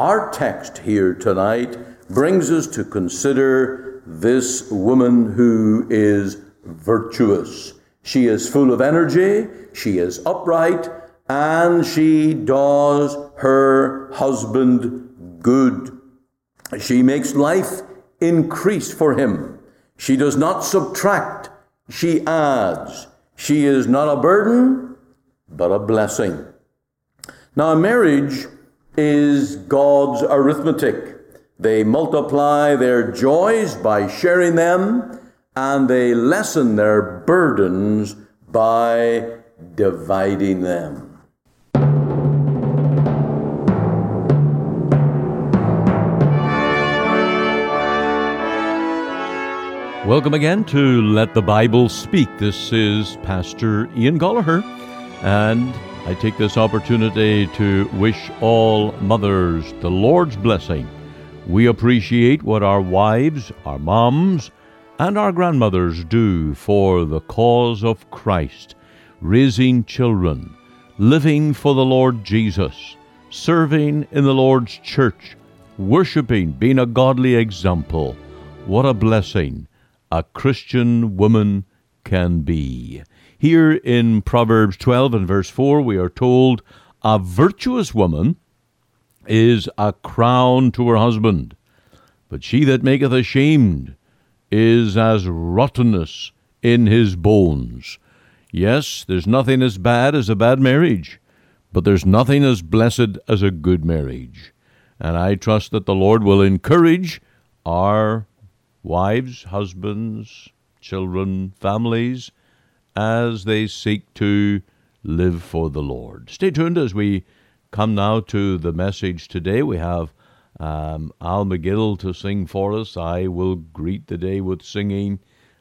Our text here tonight brings us to consider this woman who is virtuous. She is full of energy, she is upright, and she does her husband good. She makes life increase for him. She does not subtract, she adds. She is not a burden, but a blessing. Now, marriage is God's arithmetic. They multiply their joys by sharing them, and they lessen their burdens by dividing them. Welcome again to Let the Bible Speak. This is Pastor Ian Goligher, and I take this opportunity to wish all mothers the Lord's blessing. We appreciate what our wives, our moms, and our grandmothers do for the cause of Christ, raising children, living for the Lord Jesus, serving in the Lord's church, worshiping, being a godly example. What a blessing a Christian woman can be. Here in Proverbs 12 and verse 4, we are told, A virtuous woman is a crown to her husband, but she that maketh ashamed is as rottenness in his bones. Yes, there's nothing as bad as a bad marriage, but there's nothing as blessed as a good marriage. And I trust that the Lord will encourage our wives, husbands, children, families, as they seek to live for the Lord. Stay tuned as we come now to the message today. We have um, Al McGill to sing for us. I will greet the day with singing.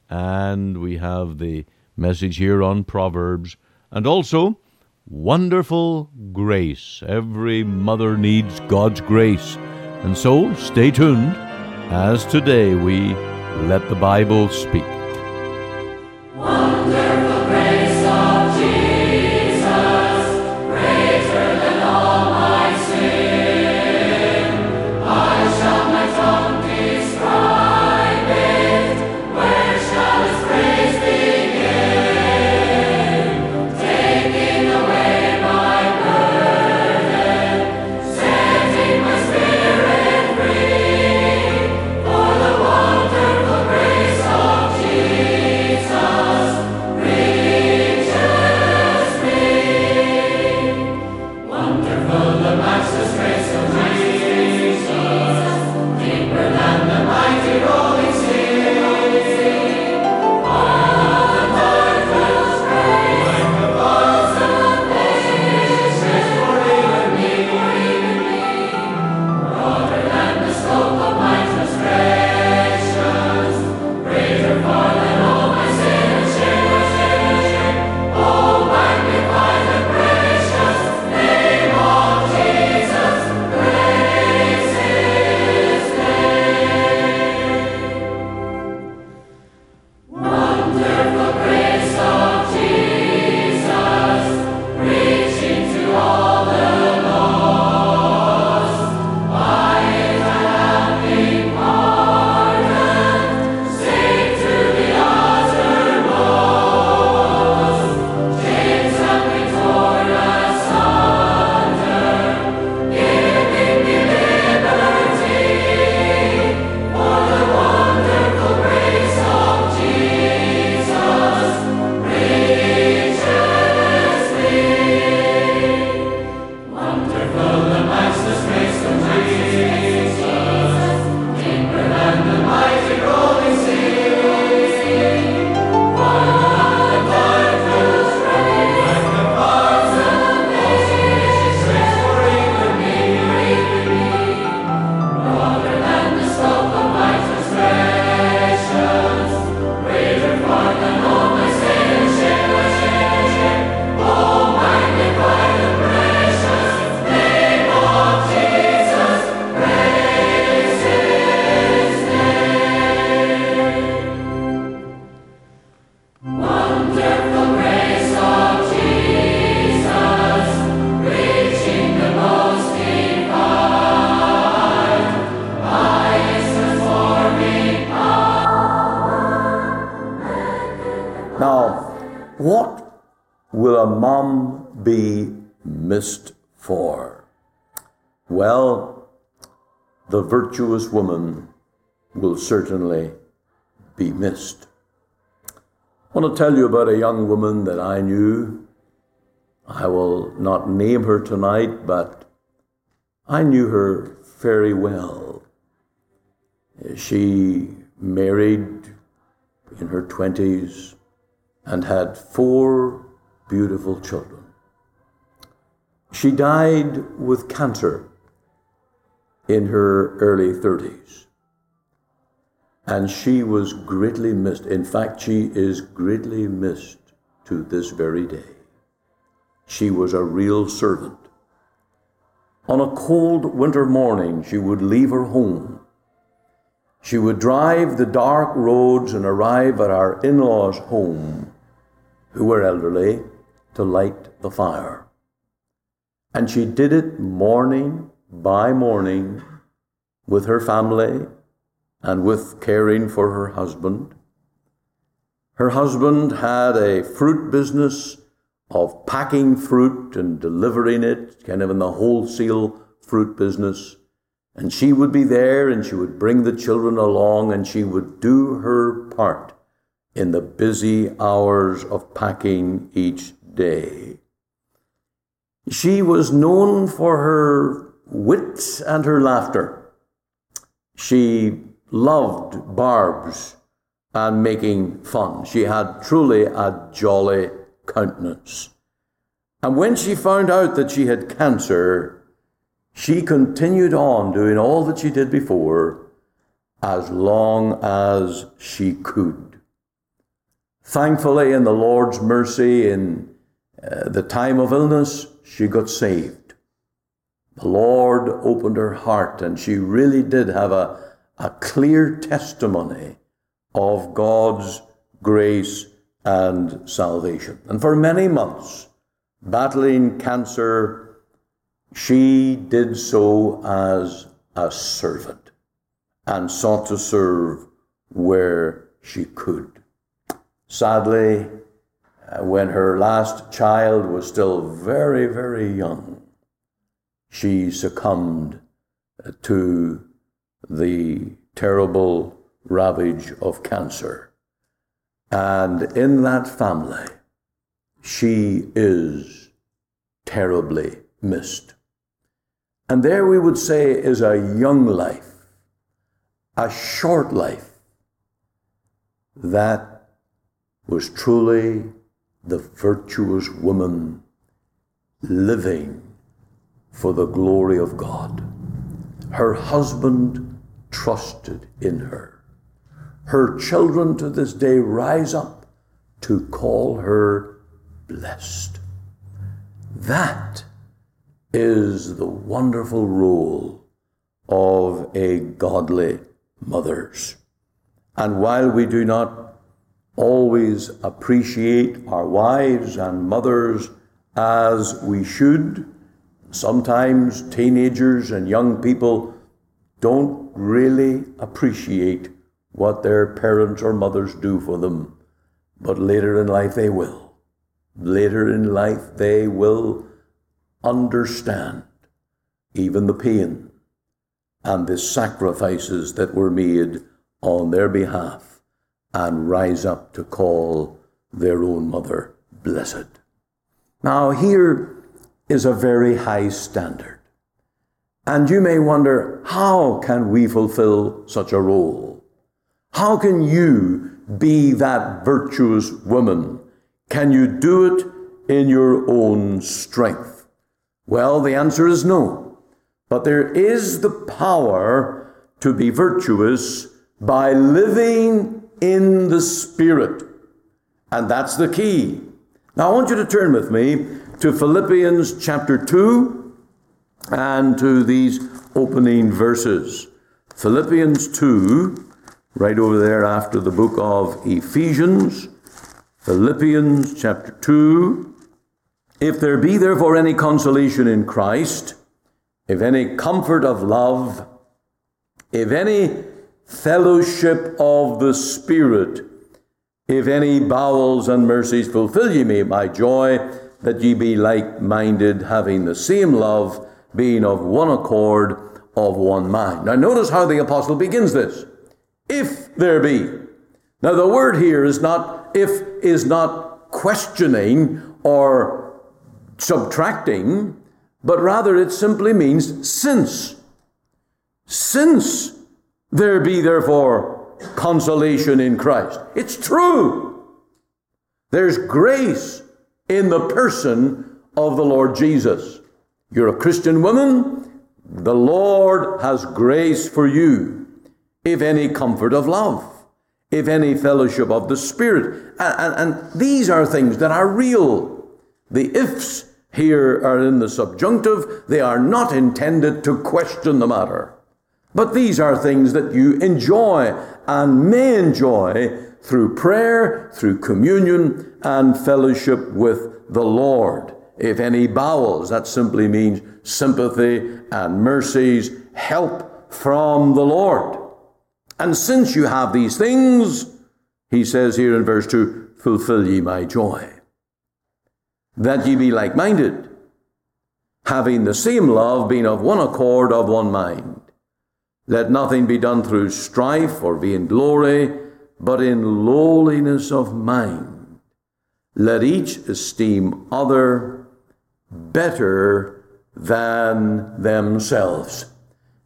And we have the message here on Proverbs. And also, wonderful grace. Every mother needs God's grace. And so, stay tuned as today we let the Bible speak. Virtuous woman will certainly be missed. I want to tell you about a young woman that I knew. I will not name her tonight, but I knew her very well. She married in her 20s and had four beautiful children. She died with cancer in her early 30s. And she was greatly missed. In fact, she is greatly missed to this very day. She was a real servant. On a cold winter morning, she would leave her home she would drive the dark roads and arrive at our in law's home, who were elderly, to light the fire. And she did it morning by morning with her family and with caring for her husband. Her husband had a fruit business of packing fruit and delivering it, kind of in the wholesale fruit business. And she would be there and she would bring the children along and she would do her part in the busy hours of packing each day. She was known for her wit and her laughter. She loved barbs and making fun. She had truly a jolly countenance. And when she found out that she had cancer, she continued on doing all that she did before as long as she could. Thankfully, in the Lord's mercy, in uh, the time of illness, she got saved. The Lord opened her heart, and she really did have a, a clear testimony of God's grace and salvation. And for many months, battling cancer she did so as a servant and sought to serve where she could. Sadly, uh, when her last child was still very, very young, she succumbed to the terrible ravage of cancer. And in that family, she is terribly missed. And there we would say is a young life, a short life that was truly the virtuous woman living for the glory of God. Her husband trusted in her. Her children to this day rise up to call her blessed. That is the wonderful role of a godly mother's. And while we do not always appreciate our wives and mothers as we should, sometimes teenagers and young people don't really appreciate what their parents or mothers do for them. But later in life they will. Later in life they will understand even the pain and the sacrifices that were made on their behalf and rise up to call their own mother blessed. Now, here is a very high standard. And you may wonder, how can we fulfill such a role? How can you be that virtuous woman? Can you do it in your own strength? Well, the answer is no. But there is the power to be virtuous by living in the Spirit. And that's the key. Now, I want you to turn with me to Philippians chapter 2 and to these opening verses. Philippians 2, right over there after the book of Ephesians. Philippians chapter 2 if there be therefore any consolation in Christ, if any comfort of love, if any fellowship of the Spirit, If any bowels and mercies fulfill ye me my joy, that ye be like minded, having the same love, being of one accord, of one mind. Now, notice how the apostle begins this. If there be. Now, the word here is not, if is not questioning or subtracting, but rather it simply means since. Since there be therefore consolation in Christ. It's true. There's grace in the person of the Lord Jesus. You're a Christian woman, the Lord has grace for you, if any comfort of love, if any fellowship of the Spirit. And, and, and these are things that are real. The ifs here are in the subjunctive, they are not intended to question the matter. But these are things that you enjoy and may enjoy through prayer, through communion, and fellowship with the Lord. If any bowels, that simply means sympathy and mercies, help from the Lord. And since you have these things, he says here in verse 2 fulfill ye my joy. That ye be like minded, having the same love, being of one accord, of one mind. Let nothing be done through strife or vainglory, but in lowliness of mind. Let each esteem other better than themselves.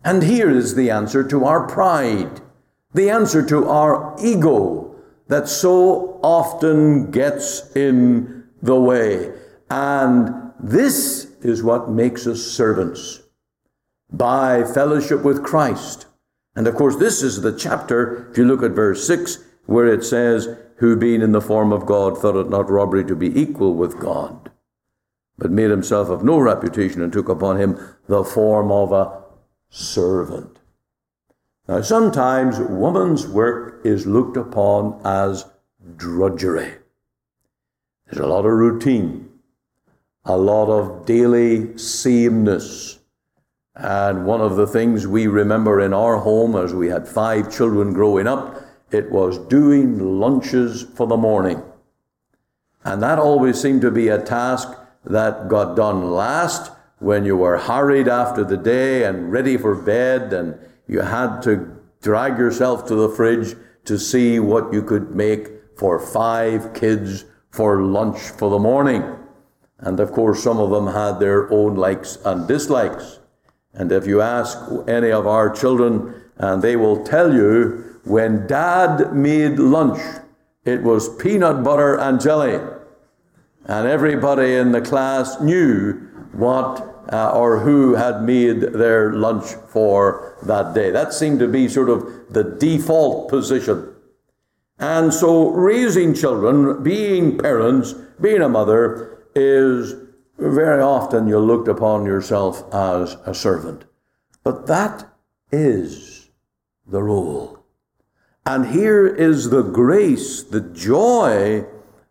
And here is the answer to our pride, the answer to our ego that so often gets in the way. And this is what makes us servants by fellowship with Christ. And of course, this is the chapter, if you look at verse 6, where it says, Who being in the form of God thought it not robbery to be equal with God, but made himself of no reputation and took upon him the form of a servant. Now, sometimes woman's work is looked upon as drudgery. There's a lot of routine, a lot of daily sameness and one of the things we remember in our home as we had five children growing up, it was doing lunches for the morning. And that always seemed to be a task that got done last when you were hurried after the day and ready for bed and you had to drag yourself to the fridge to see what you could make for five kids for lunch for the morning. And of course, some of them had their own likes and dislikes. And if you ask any of our children, and they will tell you when dad made lunch, it was peanut butter and jelly. And everybody in the class knew what uh, or who had made their lunch for that day. That seemed to be sort of the default position. And so raising children, being parents, being a mother, is very often you looked upon yourself as a servant. But that is the role. And here is the grace, the joy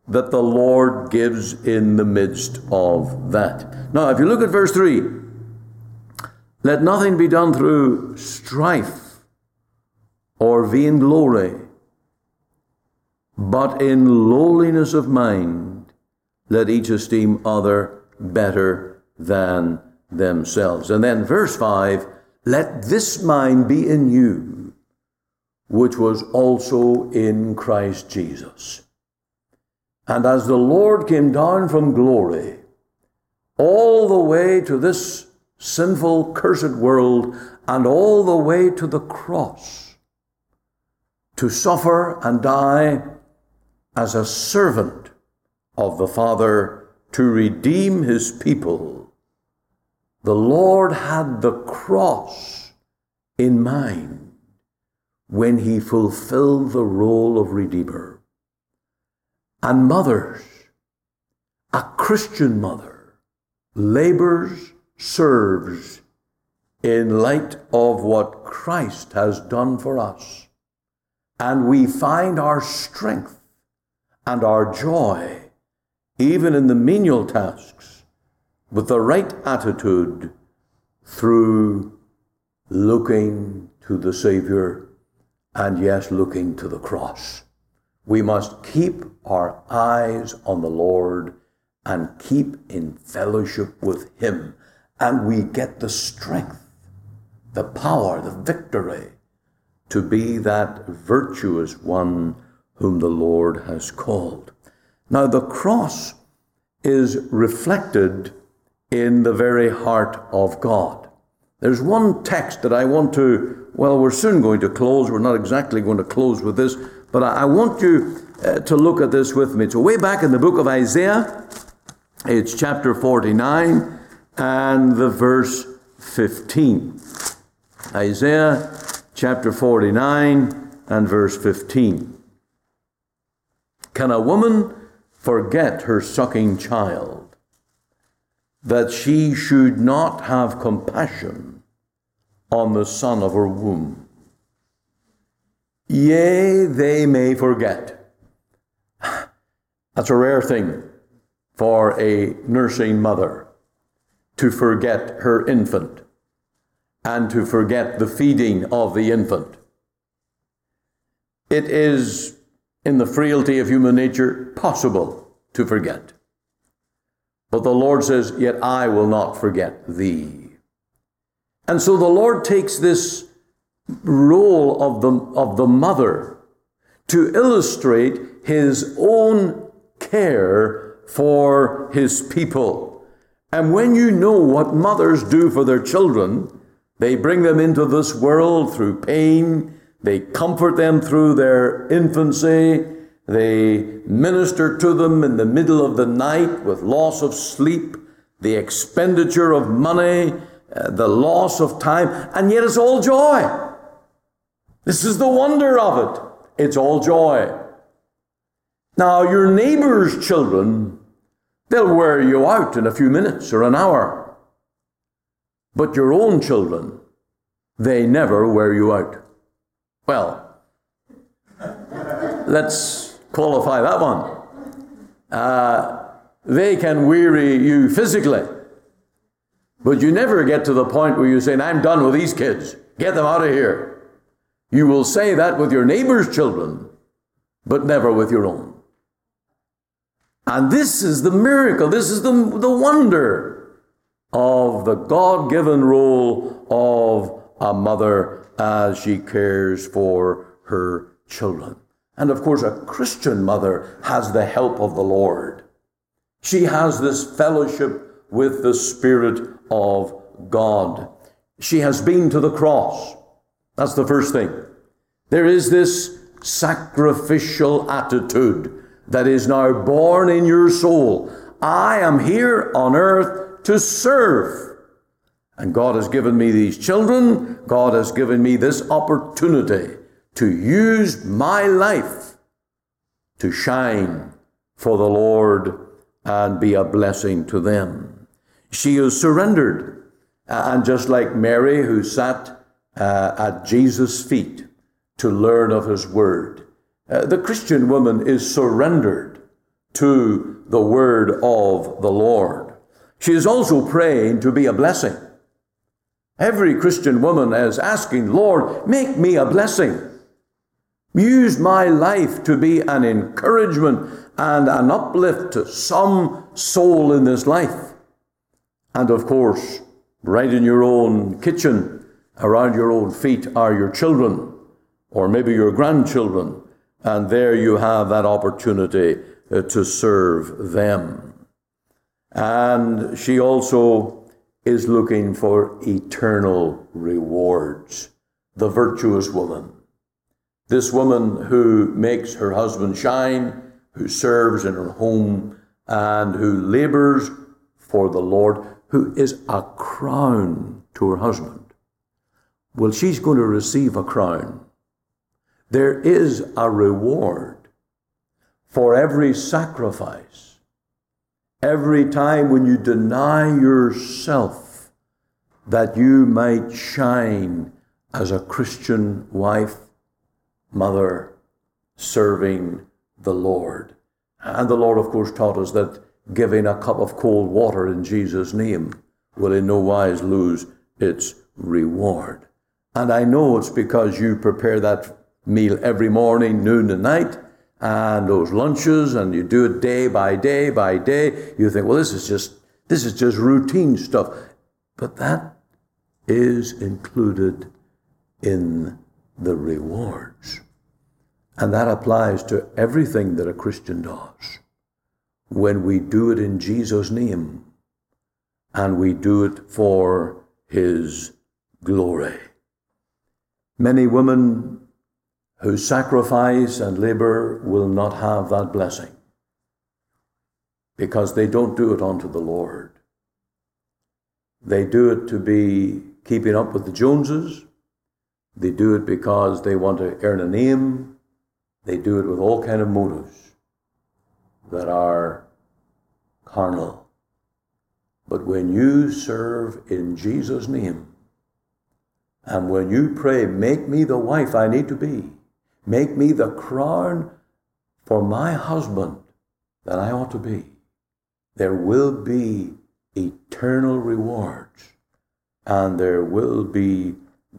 that the Lord gives in the midst of that. Now, if you look at verse 3, let nothing be done through strife or vainglory, but in lowliness of mind, let each esteem other better than themselves. And then verse 5 let this mind be in you, which was also in Christ Jesus. And as the Lord came down from glory, all the way to this sinful, cursed world, and all the way to the cross, to suffer and die as a servant of the Father to redeem his people, the Lord had the cross in mind when he fulfilled the role of Redeemer. And mothers, a Christian mother, labors, serves in light of what Christ has done for us. And we find our strength and our joy even in the menial tasks, with the right attitude through looking to the Savior and, yes, looking to the cross. We must keep our eyes on the Lord and keep in fellowship with Him. And we get the strength, the power, the victory to be that virtuous one whom the Lord has called. Now, the cross is reflected in the very heart of God. There's one text that I want to, well, we're soon going to close. We're not exactly going to close with this, but I, want you uh, to look at this with me. So, way back in the book of Isaiah, it's chapter 49 and the verse 15. Isaiah chapter 49 and verse 15. Can a woman forget her sucking child, that she should not have compassion on the son of her womb? Yea, they may forget. That's a rare thing for a nursing mother to forget her infant and to forget the feeding of the infant. It is, in the frailty of human nature, possible to forget. But the Lord says, Yet I will not forget thee. And so the Lord takes this role of the, of the mother to illustrate his own care for his people. And when you know what mothers do for their children, they bring them into this world through pain. They comfort them through their infancy. They minister to them in the middle of the night with loss of sleep, the expenditure of money, uh, the loss of time, and yet it's all joy. This is the wonder of it. It's all joy. Now, your neighbor's children, they'll wear you out in a few minutes or an hour. But your own children, they never wear you out. Well, let's qualify that one. Uh, they can weary you physically, but you never get to the point where you say, I'm done with these kids, get them out of here. You will say that with your neighbor's children, but never with your own. And this is the miracle, this is the, the wonder of the God given role of a mother as she cares for her children. And of course, a Christian mother has the help of the Lord. She has this fellowship with the Spirit of God. She has been to the cross. That's the first thing. There is this sacrificial attitude that is now born in your soul. I am here on earth to serve. And God has given me these children. God has given me this opportunity to use my life to shine for the Lord and be a blessing to them. She is surrendered. And just like Mary, who sat uh, at Jesus' feet to learn of his word, uh, the Christian woman is surrendered to the word of the Lord. She is also praying to be a blessing. Every Christian woman is asking, Lord, make me a blessing. Use my life to be an encouragement and an uplift to some soul in this life. And of course, right in your own kitchen, around your own feet are your children, or maybe your grandchildren, and there you have that opportunity uh, to serve them. And she also is looking for eternal rewards. The virtuous woman. This woman who makes her husband shine, who serves in her home, and who labors for the Lord, who is a crown to her husband. Well, she's going to receive a crown. There is a reward for every sacrifice every time when you deny yourself that you might shine as a Christian wife, mother, serving the Lord. And the Lord, of course, taught us that giving a cup of cold water in Jesus' name will in no wise lose its reward. And I know it's because you prepare that meal every morning, noon, and night, and those lunches, and you do it day by day by day. You think, well, this is just this is just routine stuff, but that is included in the rewards. And that applies to everything that a Christian does. When we do it in Jesus' name and we do it for His glory. Many women who sacrifice and labor will not have that blessing because they don't do it unto the Lord. They do it to be keeping up with the Joneses. They do it because they want to earn a name. They do it with all kind of motives that are carnal. But when you serve in Jesus' name, and when you pray, make me the wife I need to be, make me the crown for my husband that I ought to be, there will be eternal rewards and there will be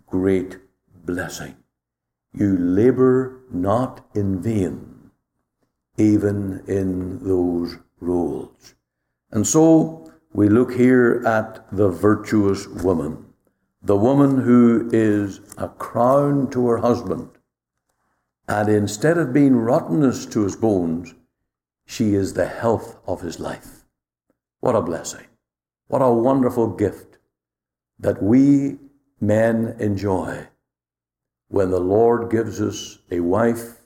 great blessing. You labor not in vain, even in those roles. And so we look here at the virtuous woman, the woman who is a crown to her husband. And instead of being rottenness to his bones, she is the health of his life. What a blessing. What a wonderful gift that we men enjoy when the Lord gives us a wife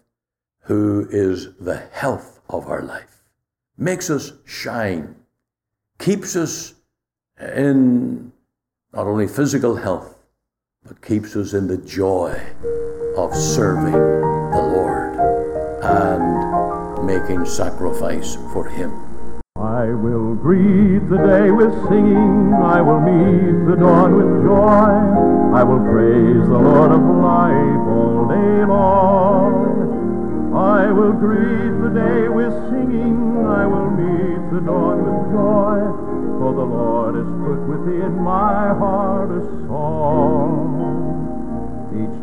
who is the health of our life, makes us shine, keeps us in not only physical health, but keeps us in the joy of serving the Lord and making sacrifice for Him. I will greet the day with singing, I will meet the dawn with joy, I will praise the Lord of life all day long. I will greet the day with singing, I will meet the dawn with joy, for the Lord has put within my heart a song.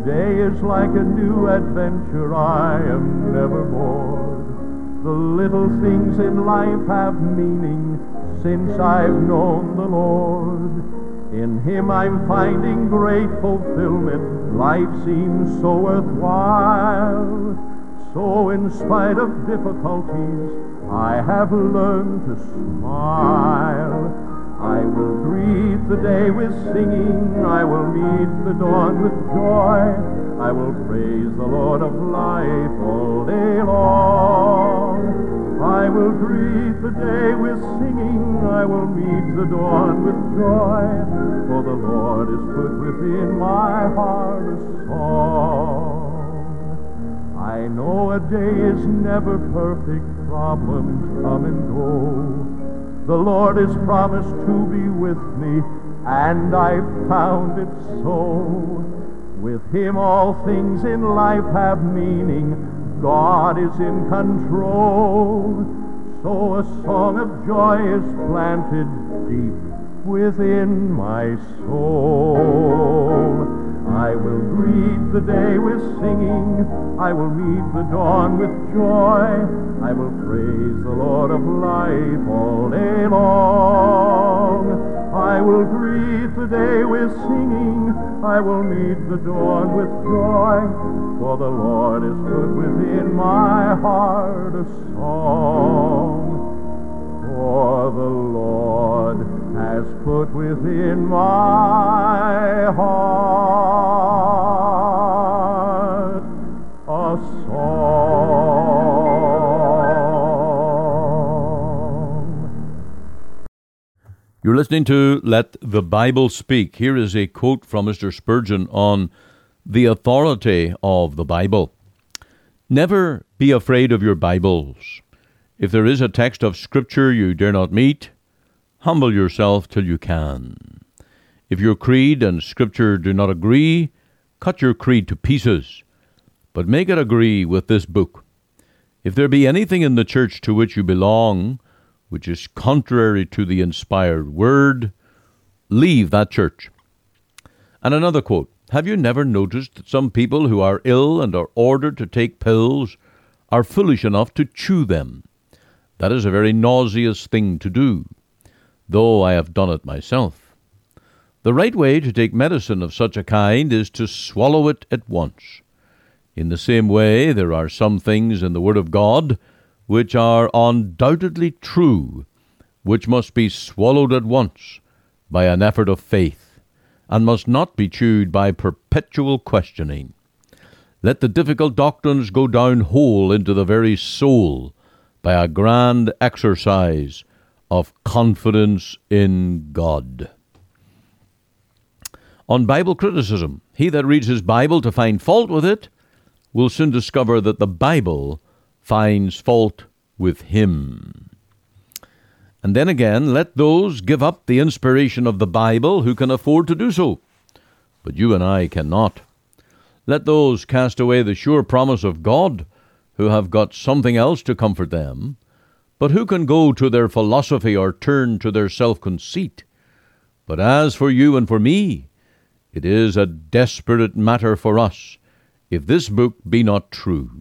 Day is like a new adventure, I am never bored. The little things in life have meaning since I've known the Lord. In Him I'm finding great fulfillment. Life seems so worthwhile. So, in spite of difficulties, I have learned to smile. I will greet the day with singing. I will meet the dawn with joy. I will praise the Lord of life all day long. I will greet the day with singing, I will meet the dawn with joy, for the Lord has put within my heart a song. I know a day is never perfect, problems come and go. The Lord has promised to be with me, and I've found it so. With him all things in life have meaning. God is in control. So a song of joy is planted deep within my soul. I will greet the day with singing. I will meet the dawn with joy. I will praise the Lord of life all day long. I will greet the day with singing. I will meet the dawn with joy. For the Lord has put within my heart a song. For the Lord has put within my heart a song. You're listening to Let the Bible Speak. Here is a quote from Mr. Spurgeon on the authority of the Bible. Never be afraid of your Bibles. If there is a text of Scripture you dare not meet, humble yourself till you can. If your creed and Scripture do not agree, cut your creed to pieces, but make it agree with this book. If there be anything in the church to which you belong, which is contrary to the inspired word, leave that church. And another quote Have you never noticed that some people who are ill and are ordered to take pills are foolish enough to chew them. That is a very nauseous thing to do, though I have done it myself. The right way to take medicine of such a kind is to swallow it at once. In the same way, there are some things in the Word of God which are undoubtedly true, which must be swallowed at once by an effort of faith, and must not be chewed by perpetual questioning. Let the difficult doctrines go down whole into the very soul by a grand exercise of confidence in God. On Bible criticism, he that reads his Bible to find fault with it will soon discover that the Bible finds fault with him. And then again, let those give up the inspiration of the Bible who can afford to do so. But you and I cannot. Let those cast away the sure promise of God who have got something else to comfort them, but who can go to their philosophy or turn to their self conceit. But as for you and for me, it is a desperate matter for us if this book be not true.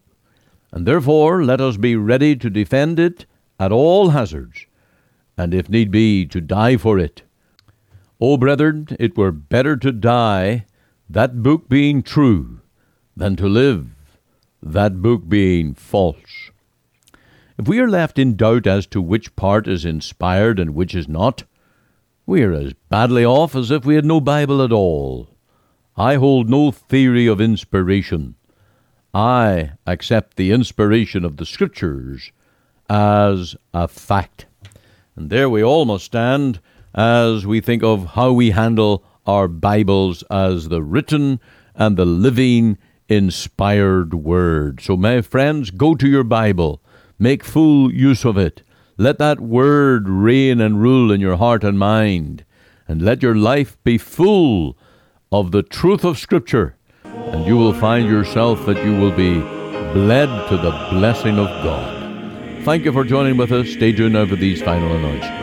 And therefore let us be ready to defend it at all hazards, and if need be, to die for it. O brethren, it were better to die that book being true, than to live, that book being false. If we are left in doubt as to which part is inspired and which is not, we are as badly off as if we had no Bible at all. I hold no theory of inspiration. I accept the inspiration of the Scriptures as a fact. And there we all must stand as we think of how we handle our Bibles as the written and the living, inspired Word. So, my friends, go to your Bible, make full use of it. Let that Word reign and rule in your heart and mind, and let your life be full of the truth of Scripture, and you will find yourself that you will be bled to the blessing of God. Thank you for joining with us. Stay tuned now for these final announcements.